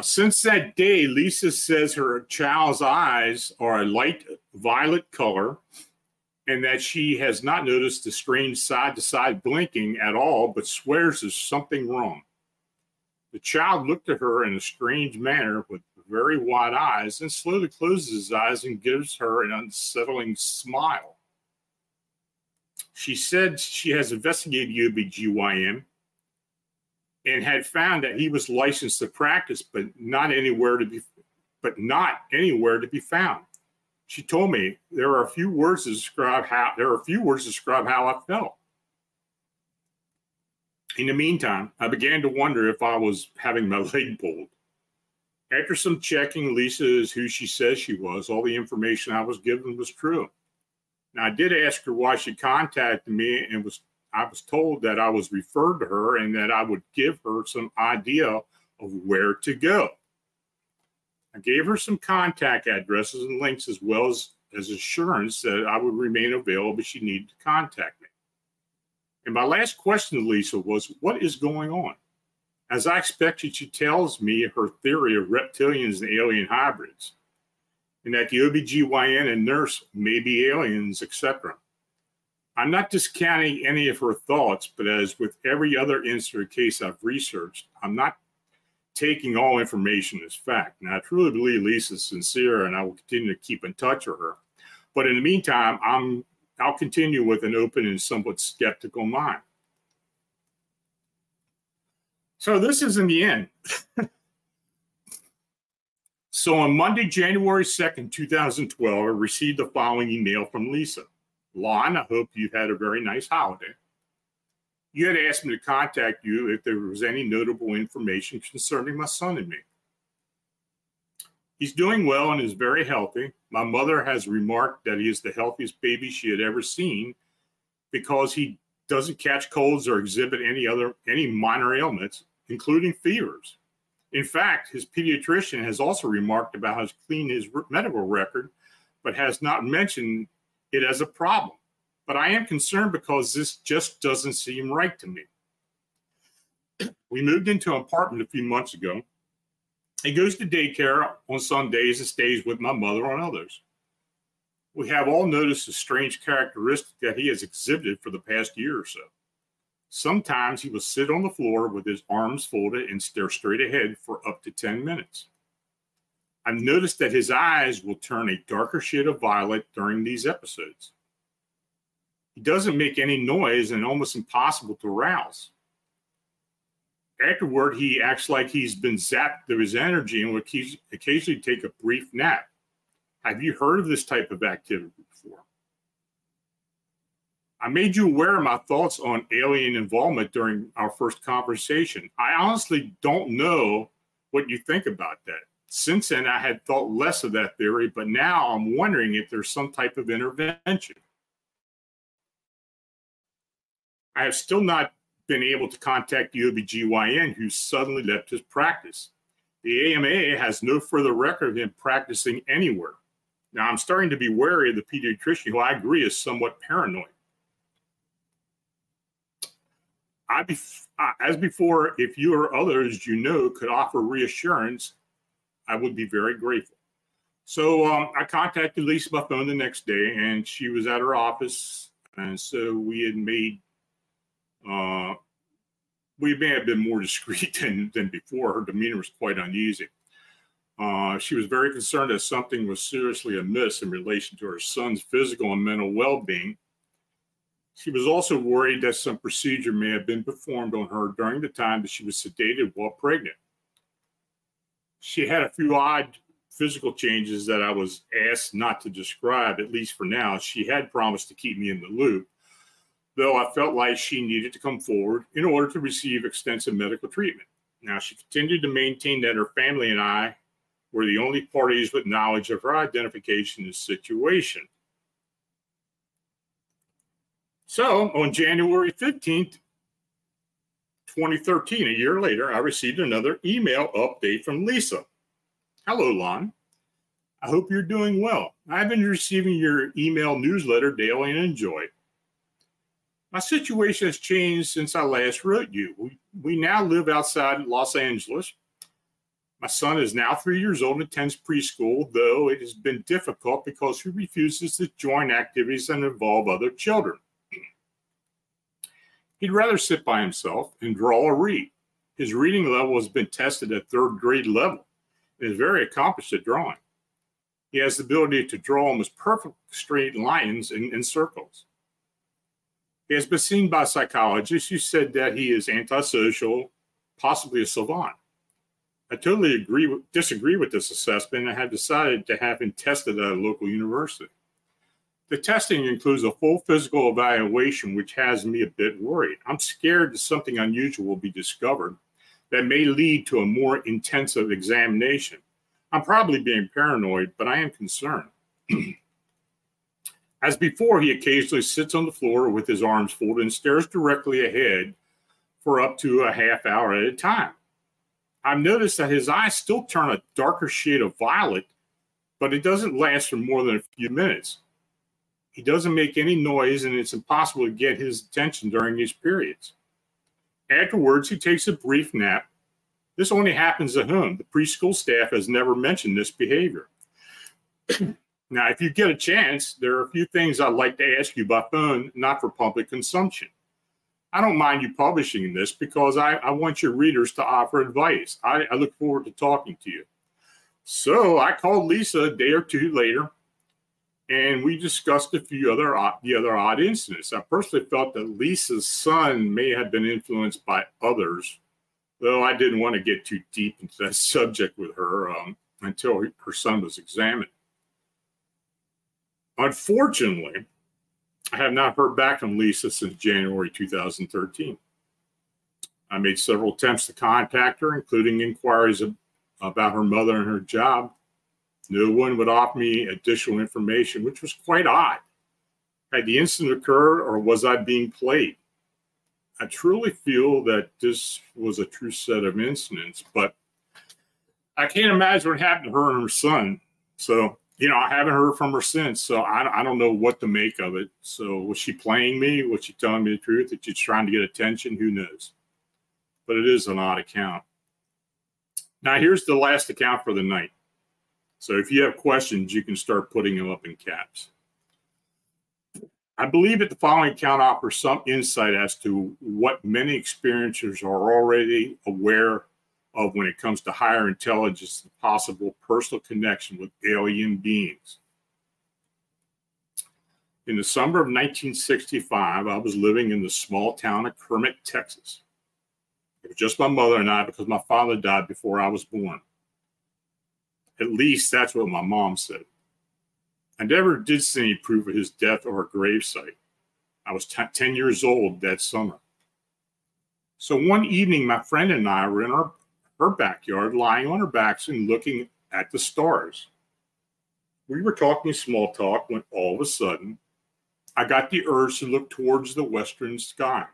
Since that day, Lisa says her child's eyes are a light violet color and that she has not noticed the strange side to side blinking at all, but swears there's something wrong. The child looked at her in a strange manner with very wide eyes and slowly closes his eyes and gives her an unsettling smile. She said she has investigated OBGYN and had found that he was licensed to practice, but not anywhere to be, but not anywhere to be found. She told me there are a few words to describe how there are a few words to describe how I felt. In the meantime, I began to wonder if I was having my [laughs] leg pulled. After some checking, Lisa is who she says she was. All the information I was given was true. Now, I did ask her why she contacted me and was I was told that I was referred to her and that I would give her some idea of where to go. I gave her some contact addresses and links as well as, as assurance that I would remain available if she needed to contact me. And my last question to Lisa was, What is going on? As I expected, she tells me her theory of reptilians and alien hybrids, and that the OBGYN and nurse may be aliens, etc. I'm not discounting any of her thoughts, but as with every other incident case I've researched, I'm not taking all information as fact. Now, I truly believe Lisa's sincere, and I will continue to keep in touch with her. But in the meantime, I'm I'll continue with an open and somewhat skeptical mind. So this is in the end. [laughs] so on Monday, January 2nd, 2012, I received the following email from Lisa. Lon, I hope you've had a very nice holiday. You had asked me to contact you if there was any notable information concerning my son and me. He's doing well and is very healthy. My mother has remarked that he is the healthiest baby she had ever seen because he doesn't catch colds or exhibit any other any minor ailments, including fevers. In fact, his pediatrician has also remarked about how clean his medical record, but has not mentioned it as a problem. But I am concerned because this just doesn't seem right to me. We moved into an apartment a few months ago. He goes to daycare on Sundays and stays with my mother on others. We have all noticed a strange characteristic that he has exhibited for the past year or so. Sometimes he will sit on the floor with his arms folded and stare straight ahead for up to 10 minutes. I've noticed that his eyes will turn a darker shade of violet during these episodes. He doesn't make any noise and almost impossible to rouse. Afterward, he acts like he's been zapped of his energy and will occasionally take a brief nap. Have you heard of this type of activity before? I made you aware of my thoughts on alien involvement during our first conversation. I honestly don't know what you think about that. Since then, I had thought less of that theory, but now I'm wondering if there's some type of intervention. I have still not been able to contact the OBGYN who suddenly left his practice. The AMA has no further record of him practicing anywhere. Now, I'm starting to be wary of the pediatrician, who I agree is somewhat paranoid. I, as before, if you or others you know could offer reassurance, I would be very grateful. So um, I contacted Lisa by phone the next day, and she was at her office. And so we had made, uh, we may have been more [laughs] discreet than, than before. Her demeanor was quite uneasy. Uh, she was very concerned that something was seriously amiss in relation to her son's physical and mental well being. She was also worried that some procedure may have been performed on her during the time that she was sedated while pregnant she had a few odd physical changes that I was asked not to describe, at least for now. She had promised to keep me in the loop, though I felt like she needed to come forward in order to receive extensive medical treatment. Now, she continued to maintain that her family and I were the only parties with knowledge of her identification and situation. So on January 15th, 2013, a year later, I received another email update from Lisa. Hello, Lon. I hope you're doing well. I've been receiving your email newsletter daily and enjoy. My situation has changed since I last wrote you. We, we now live outside Los Angeles. My son is now three years old and attends preschool, though it has been difficult because he refuses to join activities that involve other children. He'd rather sit by himself and draw or read. His reading level has been tested at third grade level and is very accomplished at drawing. He has the ability to draw almost perfect straight lines and, circles. He has been seen by psychologists who said that he is antisocial, possibly a savant. I totally agree disagree with this assessment and have decided to have him tested at a local university. The testing includes a full physical evaluation, which has me a bit worried. I'm scared that something unusual will be discovered that may lead to a more intensive examination. I'm probably being paranoid, but I am concerned. [clears throat] As before, he occasionally sits on the floor with his arms folded and stares directly ahead for up to a half hour at a time. I've noticed that his eyes still turn a darker shade of violet, but it doesn't last for more than a few minutes. He doesn't make any noise, and it's impossible to get his attention during these periods. Afterwards, he takes a brief nap. This only happens at home. The preschool staff has never mentioned this behavior. [clears throat] now, if you get a chance, there are a few things I'd like to ask you by phone, not for public consumption. I don't mind you publishing this because I, I want your readers to offer advice. I, I look forward to talking to you. So I called Lisa a day or two later and we discussed a few other the other odd incidents. I personally felt that Lisa's son may have been influenced by others, though I didn't want to get too deep into that [laughs] subject with her um, until her son was examined. Unfortunately, I have not heard back from Lisa since January 2013. I made several attempts to contact her, including inquiries about her mother and her job, no one would offer me additional information, which was quite odd. Had the incident occurred or was I being played? I truly feel that this was a true set of incidents, but I can't imagine what happened to her and her son. So, you know, I haven't heard from her since. So I, I don't know what to make of it. So was she playing me? Was she telling me the truth? That she's trying to get attention? Who knows? But it is an odd account. Now, here's the last account for the night. So if you have questions, you can start putting them up in caps. I believe that the following account offers some insight as to what many experiencers are already aware of when it comes to higher intelligence and possible personal connection with alien beings. In the summer of 1965, I was living in the small town of Kermit, Texas. It was just my mother and I because my father died before I was born. At least that's what my mom said. I never did see any proof of his death or a gravesite. I was t- 10 years old that summer. So one evening, my friend and I were in our, her backyard, lying on our backs and looking at the stars. We were talking small talk when all of a sudden, I got the urge to look towards the western sky.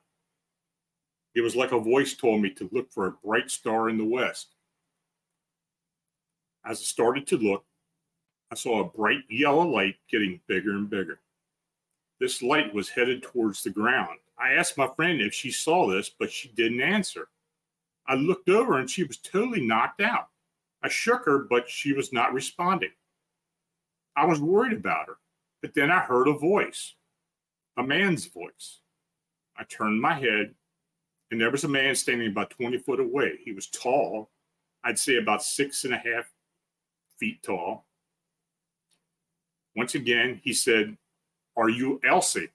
It was like a voice told me to look for a bright star in the west. As I started to look, I saw a bright yellow light getting bigger and bigger. This light was headed towards the ground. I asked my friend if she saw this, but she didn't answer. I looked over and she was totally knocked out. I shook her, but she was not responding. I was worried about her, but then I heard a voice, a man's voice. I turned my head, and there was a man standing about 20 foot away. He was tall, I'd say about six and a half feet tall. Once again, he said, Are you Elsie?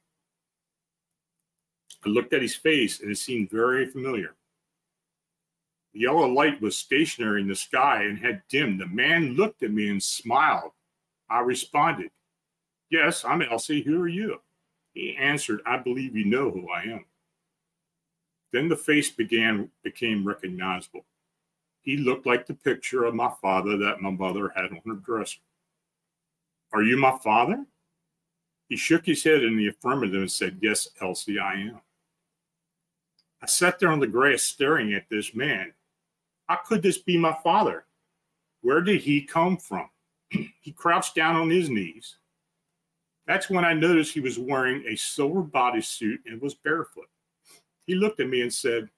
I looked at his face and it seemed very familiar. The yellow light was stationary in the sky and had dimmed. The man looked at me and smiled. I responded, Yes, I'm Elsie. Who are you? He answered, I believe you know who I am. Then the face began became recognizable. He looked like the picture of my father that my mother had on her dresser. Are you my father? He shook his head in the affirmative and said, Yes, Elsie, I am. I sat there on the grass staring at this man. How could this be my father? Where did he come from? [clears throat] he crouched down on his knees. That's when I noticed he was wearing a silver bodysuit and was barefoot. He looked at me and said,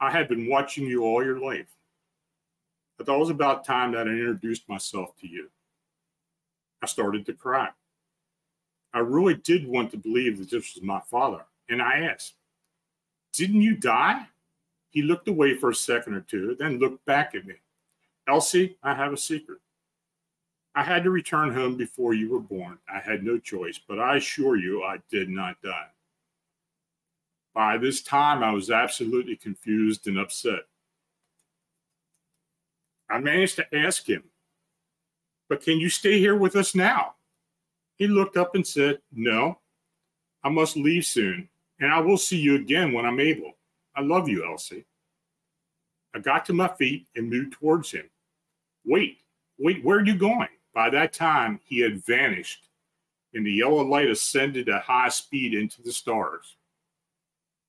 I have been watching you all your life. I thought it was about time that I introduced myself to you. I started to cry. I really did want to believe that this was my father. And I asked, Didn't you die? He looked away for a second or two, then looked back at me. Elsie, I have a secret. I had to return home before you were born. I had no choice, but I assure you I did not die. By this time, I was absolutely confused and upset. I managed to ask him, But can you stay here with us now? He looked up and said, No, I must leave soon, and I will see you again when I'm able. I love you, Elsie. I got to my feet and moved towards him. Wait, wait, where are you going? By that time, he had vanished, and the yellow light ascended at high speed into the stars.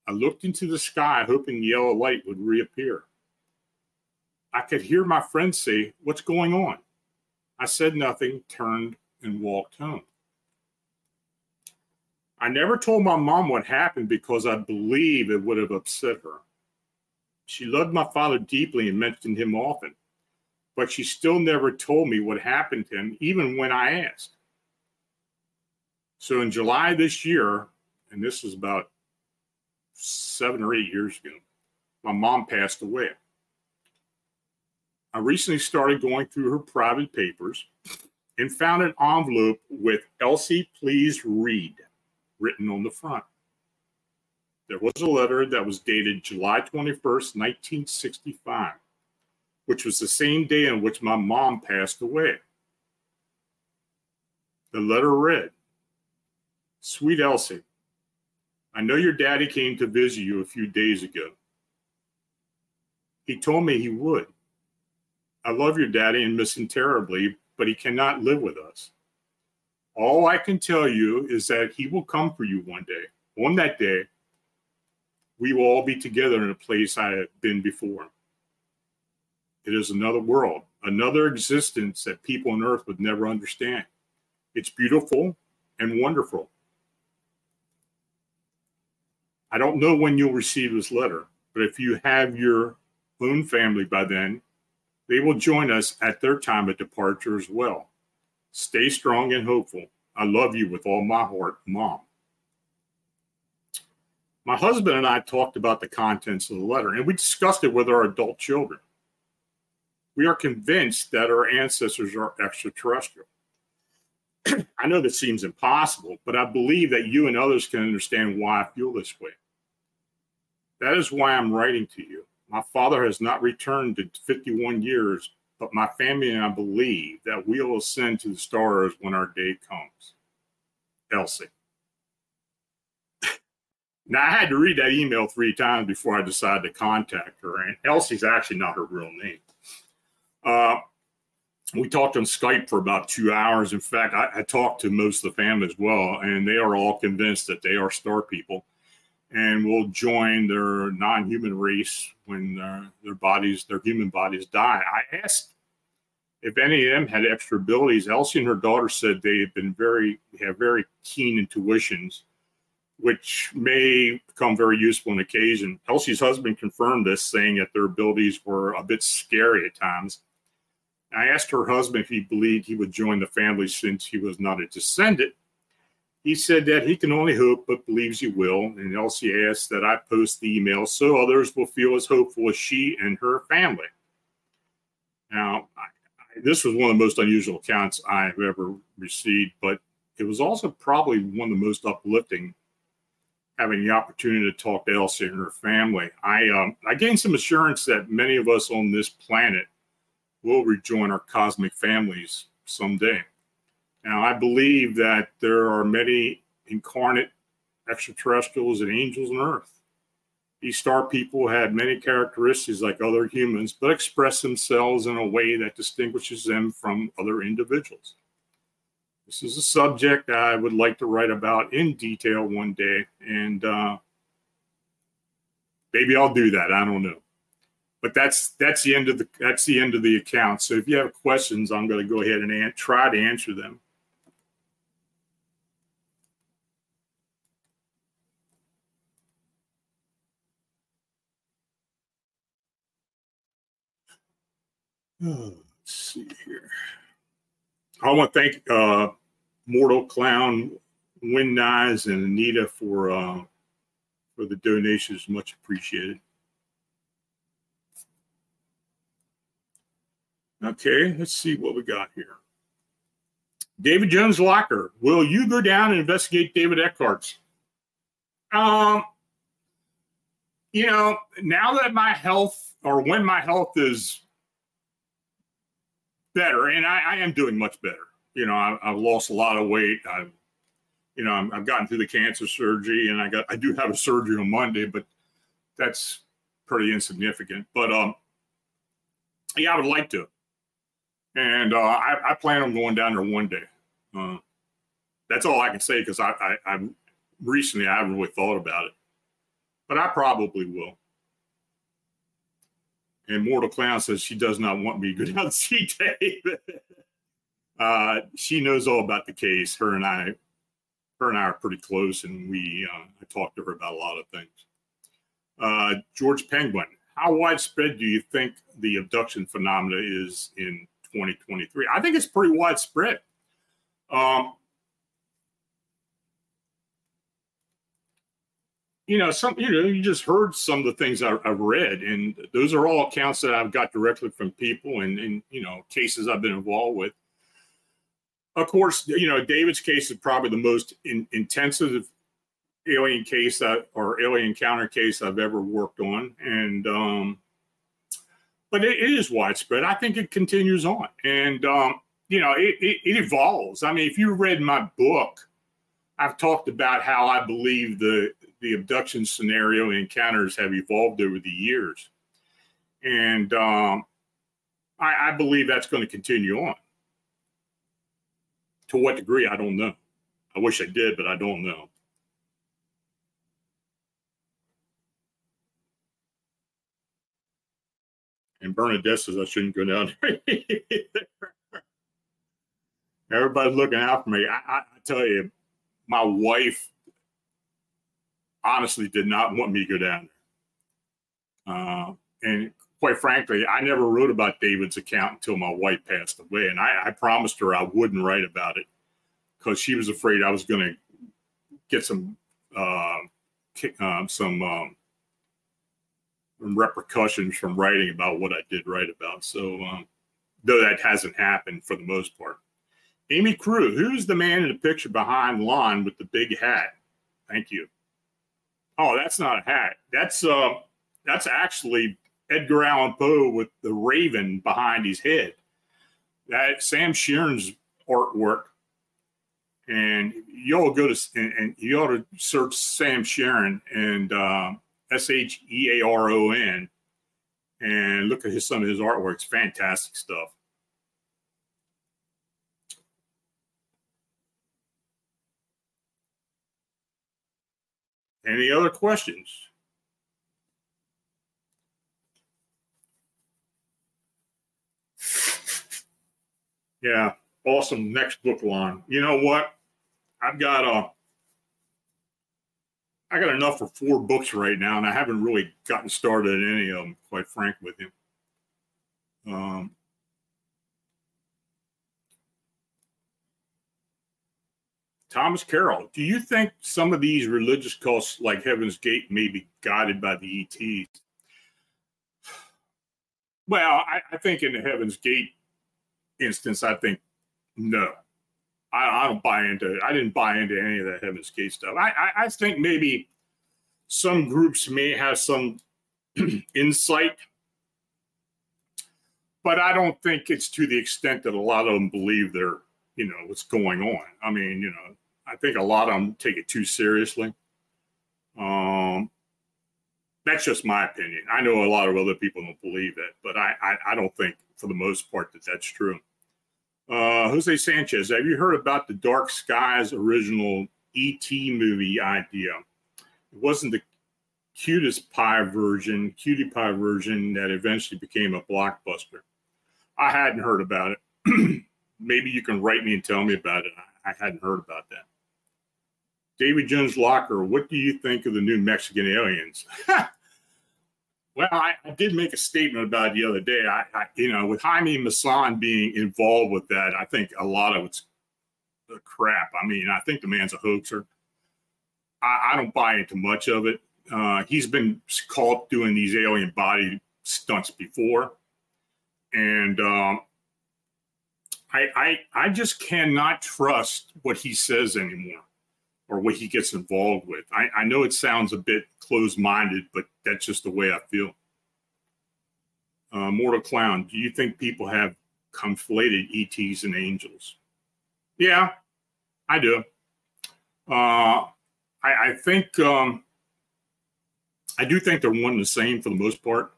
I looked into the sky, hoping the yellow light would reappear. I could hear my friend say, What's going on? I said nothing, turned, and walked home. I never told my mom what happened because I believe it would have upset her. She loved my father deeply and mentioned him often, but she still never told me what happened to him, even when I asked. So in July this year, and this was about seven or eight years ago, my mom passed away. I recently started going through her private papers and found an envelope with Elsie, please read written on the front. There was a letter that was dated July 21st, 1965, which was the same day in which my mom passed away. The letter read Sweet Elsie, I know your daddy came to visit you a few days ago. He told me he would. I love your daddy and miss him terribly, but he cannot live with us. All I can tell you is that he will come for you one day. On that day, we will all be together in a place I have been before. It is another world, another existence that people on earth would never understand. It's beautiful and wonderful. I don't know when you'll receive this letter, but if you have your own family by then, they will join us at their time of departure as well. Stay strong and hopeful. I love you with all my heart, Mom. My husband and I talked about the contents of the letter and we discussed it with our adult children. We are convinced that our ancestors are extraterrestrial. [clears throat] I know this seems impossible, but I believe that you and others can understand why I feel this way. That is why I'm writing to you. My father has not returned in 51 years but my family and I believe that we will ascend to the stars when our day comes. Elsie. now, I had to read that email three times before I decided to contact her, and Elsie's actually not her real name. Uh, we talked on Skype for about two hours. In fact, I, I, talked to most of the family as well, and they are all convinced that they are star people and will join their non-human race when uh, their bodies, their human bodies die. I asked if any of them had extra abilities. Elsie and her daughter said they have been very have very keen intuitions, which may become very useful on occasion. Elsie's husband confirmed this, saying that their abilities were a bit scary at times. I asked her husband if he believed he would join the family since he was not a descendant. He said that he can only hope, but believes he will. And Elsie asked that I post the email so others will feel as hopeful as she and her family. Now, I, I, this was one of the most unusual accounts I've ever received, but it was also probably one of the most uplifting having the opportunity to talk to Elsie and her family. I um, I gained some assurance that many of us on this planet will rejoin our cosmic families someday. Now, I believe that there are many incarnate extraterrestrials and angels on Earth. These star people had many characteristics like other humans, but express themselves in a way that distinguishes them from other individuals. This is a subject I would like to write about in detail one day, and uh, maybe I'll do that. I don't know, but that's that's the end of the that's the end of the account. So if you have questions, I'm going to go ahead and an- try to answer them. Oh, let's see here. I want to thank uh, Mortal Clown, Wind Eyes, and Anita for uh, for the donations. Much appreciated. Okay, let's see what we got here. David Jones Locker, will you go down and investigate David Eckhart's? Um, you know, now that my health or when my health is better, and I, I am doing much better. You know, I, I've lost a lot of weight. I've, you know, i have gotten through the cancer surgery, and I got I do have a surgery on Monday, but that's pretty insignificant. But um, yeah, I would like to, and uh, I, I plan on going down there one day. Uh, that's all I can say because I, I, I recently I haven't really thought about it, but I probably will. And Mortal Clown says she does not want me to go down to see Dave. [laughs] uh, she knows all about the case. Her and I, her and I are pretty close, and we uh, I talked to her about a lot of things. Uh, George Penguin, how widespread do you think the abduction phenomena is in 2023? I think it's pretty widespread. Um, you know, some you know, you just heard some of the things I, have read, and those are all accounts that I've got directly from people and, and you know cases I've been involved with. Of course, you know David's case is probably the most in, intensive alien case that, or alien encounter case I've ever worked on, and um, but it, it is widespread. I think it continues on, and um, you know it, it, it evolves. I mean, if you read my book, I've talked about how I believe the the abduction scenario encounters have evolved over the years. And um, I, I believe that's going to continue on. To what degree, I don't know. I wish I did, but I don't know. And Bernadette says I shouldn't go down there [laughs] Everybody's looking out for me. I, I, I tell you, my wife honestly did not want me to go down there. Uh, and quite frankly, I never wrote about David's account until my wife passed away. And I, I promised her I wouldn't write about it because she was afraid I was going to get some uh, um, some um, repercussions from writing about what I did write about. So, um, though that hasn't happened for the most part. Amy Crew, who's the man in the picture behind Lon with the big hat? Thank you. Oh, that's not a hat. That's uh, that's actually Edgar Allan Poe with the raven behind his head. That Sam Shearon's artwork, and you all go to and, and you ought to search Sam Shearon and uh, S H E A R O N, and look at his some of his artwork. It's fantastic stuff. Any other questions? Yeah, awesome. Next book line. You know what? I've got a. Uh, I got enough for four books right now, and I haven't really gotten started in any of them, quite frank with you. Um, Thomas Carroll, do you think some of these religious cults like Heaven's Gate may be guided by the ETs? Well, I, I think in the Heaven's Gate instance, I think no. I, I, don't buy into. I didn't buy into any of that Heaven's Gate stuff. I, I, I think maybe some groups may have some [clears throat] insight, but I don't think it's to the extent that a lot of them believe they're, you know, what's going on. I mean, you know, I think a lot of them take it too seriously. Um, That's just my opinion. I know a lot of other people don't believe it, but I, I, I don't think for the most part that that's true. Uh, Jose Sanchez, have you heard about the Dark Skies original ET movie idea? It wasn't the cutest pie version, cutie pie version that eventually became a blockbuster. I hadn't heard about it. [clears throat] Maybe you can write me and tell me about it. I, I hadn't heard about that. David Jones Locker, what do you think of the new Mexican aliens? [laughs] well, I, I, did make a statement about the other day. I, I, you know, with Jaime Maussan being involved with that, I think a lot of it's crap. I mean, I think the man's a hoaxer. I, I don't buy into much of it. Uh, he's been caught doing these alien body stunts before, and um, I, I I just cannot trust what he says anymore or what he gets involved with. I, I know it sounds a bit closed-minded, but that's just the way I feel. Uh, Mortal Clown, do you think people have conflated ETs and angels? Yeah, I do. Uh, I, I think um, I do think they're one and the same for the most part.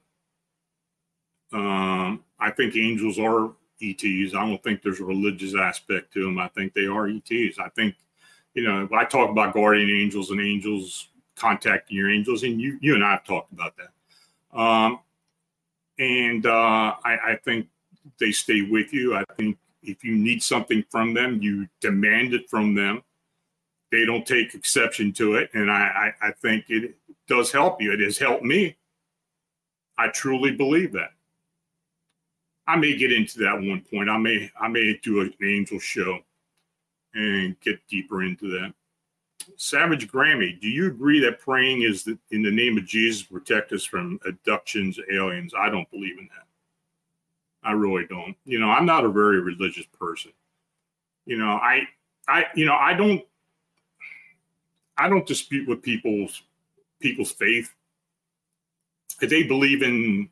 Um, I think angels are ETs. I don't think there's a religious aspect to them. I think they are ETs. I think, you know, I talk about guardian angels and angels contacting your angels, and you you and I have talked about that. Um, and uh, I, I think they stay with you. I think if you need something from them, you demand it from them. They don't take exception to it, and I, I, I think it does help you. It has helped me. I truly believe that. I may get into that one point. I may I may do an angel show and get deeper into that. Savage Grammy, do you agree that praying is the, in the name of Jesus protect us from abductions, aliens? I don't believe in that. I really don't. You know, I'm not a very religious person. You know, I I you know, I don't I don't dispute with people's people's faith. If they believe in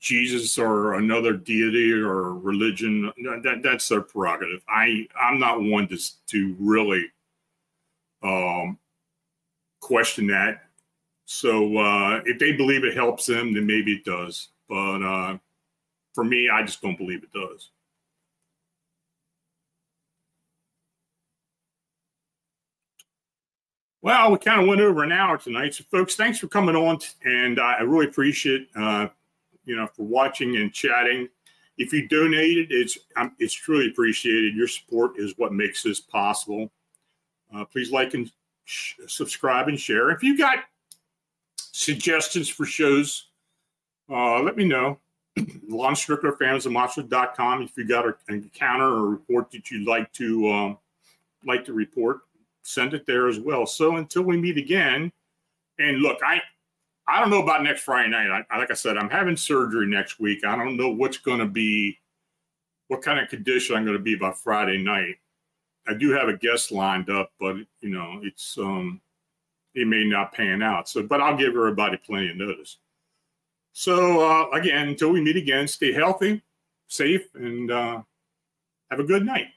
Jesus or another deity or religion, that, that's their prerogative. I I'm not one to to really um, question that. So uh, if they believe it helps them, then maybe it does. But uh, for me, I just don't believe it does. Well, we kind of went over an hour tonight. So, folks, thanks for coming on. And I really appreciate, uh, you know, for watching and chatting. If you donated, it's um, it's truly appreciated. Your support is what makes this possible. Uh, please like and sh- subscribe and share. If you got suggestions for shows, uh, let me know. Lon Strickler, phantomsandmonsters.com. If you got an encounter or report that you'd like to um, like to report, send it there as well. So until we meet again, and look, I I don't know about next Friday night. I, like I said, I'm having surgery next week. I don't know what's going to be, what kind of condition I'm going to be by Friday night. I do have a guest lined up, but you know, it's um, it may not pan out. So, but I'll give everybody plenty of notice. So uh, again, until we meet again, stay healthy, safe, and uh, have a good night.